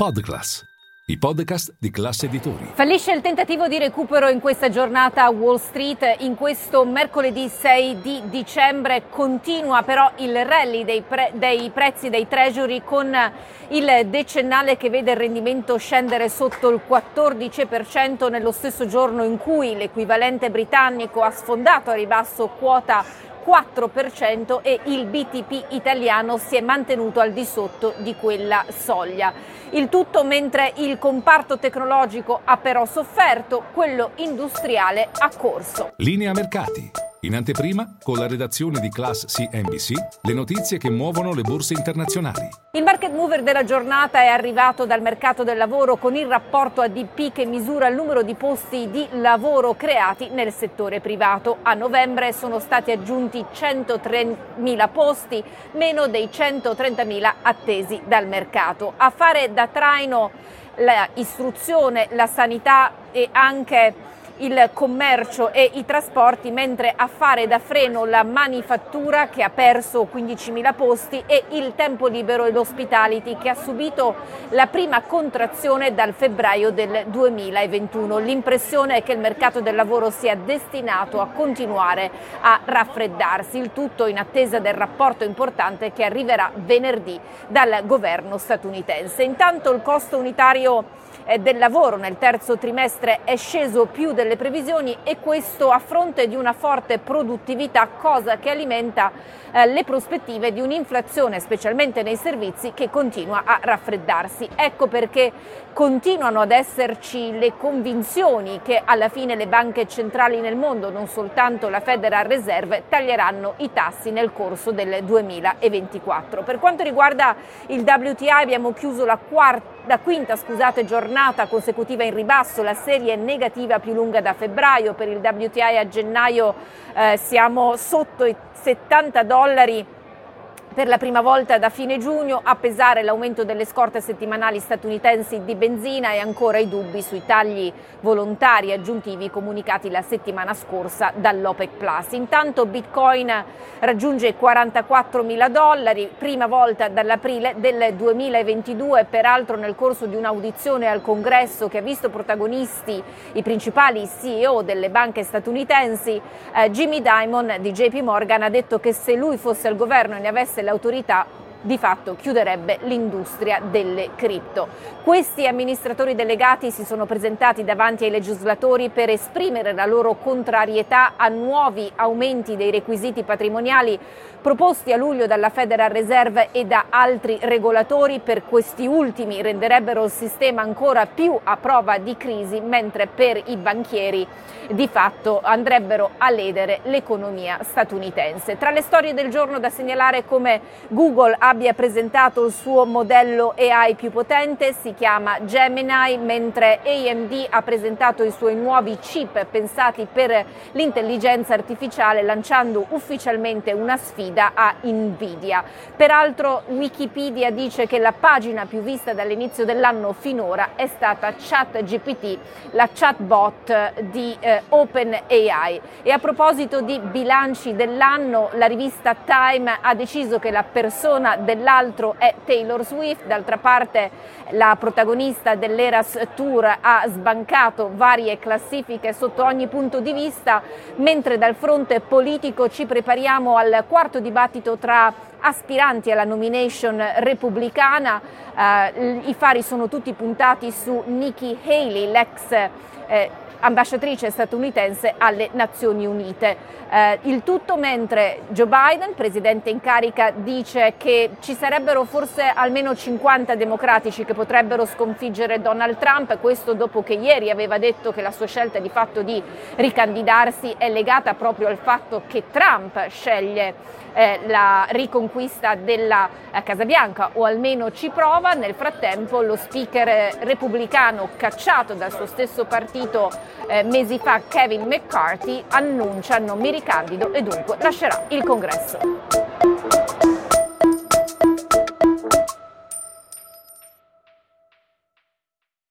Podclass, i podcast di classe editori. Fallisce il tentativo di recupero in questa giornata a Wall Street. In questo mercoledì 6 di dicembre continua però il rally dei, pre- dei prezzi dei treasury con il decennale che vede il rendimento scendere sotto il 14% nello stesso giorno in cui l'equivalente britannico ha sfondato a ribasso quota 4% e il BTP italiano si è mantenuto al di sotto di quella soglia. Il tutto mentre il comparto tecnologico ha però sofferto, quello industriale ha corso. Linea mercati. In anteprima, con la redazione di Class CNBC, le notizie che muovono le borse internazionali. Il market mover della giornata è arrivato dal mercato del lavoro con il rapporto ADP che misura il numero di posti di lavoro creati nel settore privato. A novembre sono stati aggiunti 103.000 posti, meno dei 130.000 attesi dal mercato. A fare da traino l'istruzione, la sanità e anche il commercio e i trasporti, mentre a fare da freno la manifattura che ha perso 15.000 posti e il tempo libero e l'hospitality che ha subito la prima contrazione dal febbraio del 2021. L'impressione è che il mercato del lavoro sia destinato a continuare a raffreddarsi, il tutto in attesa del rapporto importante che arriverà venerdì dal governo statunitense. Intanto il costo unitario eh, del lavoro nel terzo trimestre è sceso più delle previsioni e questo a fronte di una forte produttività, cosa che alimenta eh, le prospettive di un'inflazione, specialmente nei servizi, che continua a raffreddarsi. Ecco perché continuano ad esserci le convinzioni che alla fine le banche centrali nel mondo, non soltanto la Federal Reserve, taglieranno i tassi nel corso del 2024. Per quanto riguarda il WTI abbiamo chiuso la quarta la quinta scusate, giornata consecutiva in ribasso, la serie negativa più lunga da febbraio, per il WTI a gennaio eh, siamo sotto i 70 dollari per la prima volta da fine giugno a pesare l'aumento delle scorte settimanali statunitensi di benzina e ancora i dubbi sui tagli volontari aggiuntivi comunicati la settimana scorsa dall'OPEC Plus. Intanto Bitcoin raggiunge i 44 mila dollari, prima volta dall'aprile del 2022, peraltro nel corso di un'audizione al Congresso che ha visto protagonisti i principali CEO delle banche statunitensi, eh, Jimmy Dimon di JP Morgan ha detto che se lui fosse al governo e ne avesse avesse l'autorità di fatto chiuderebbe l'industria delle cripto. Questi amministratori delegati si sono presentati davanti ai legislatori per esprimere la loro contrarietà a nuovi aumenti dei requisiti patrimoniali proposti a luglio dalla Federal Reserve e da altri regolatori. Per questi ultimi renderebbero il sistema ancora più a prova di crisi, mentre per i banchieri di fatto andrebbero a ledere l'economia statunitense. Tra le storie del giorno da segnalare come Google abbia presentato il suo modello AI più potente, si chiama Gemini, mentre AMD ha presentato i suoi nuovi chip pensati per l'intelligenza artificiale lanciando ufficialmente una sfida a Nvidia. Peraltro Wikipedia dice che la pagina più vista dall'inizio dell'anno finora è stata ChatGPT, la chatbot di eh, OpenAI. E a proposito di bilanci dell'anno, la rivista Time ha deciso che la persona dell'altro è Taylor Swift, d'altra parte la protagonista dell'Eras Tour ha sbancato varie classifiche sotto ogni punto di vista, mentre dal fronte politico ci prepariamo al quarto dibattito tra aspiranti alla nomination repubblicana. Eh, I fari sono tutti puntati su Nikki Haley, l'ex eh, ambasciatrice statunitense alle Nazioni Unite. Eh, il tutto mentre Joe Biden, presidente in carica, dice che ci sarebbero forse almeno 50 democratici che potrebbero sconfiggere Donald Trump, questo dopo che ieri aveva detto che la sua scelta di fatto di ricandidarsi è legata proprio al fatto che Trump sceglie eh, la riconquista della eh, Casa Bianca o almeno ci prova. Nel frattempo lo speaker repubblicano cacciato dal suo stesso partito eh, mesi fa Kevin McCarthy annuncia non mi ricandido e dunque lascerà il congresso.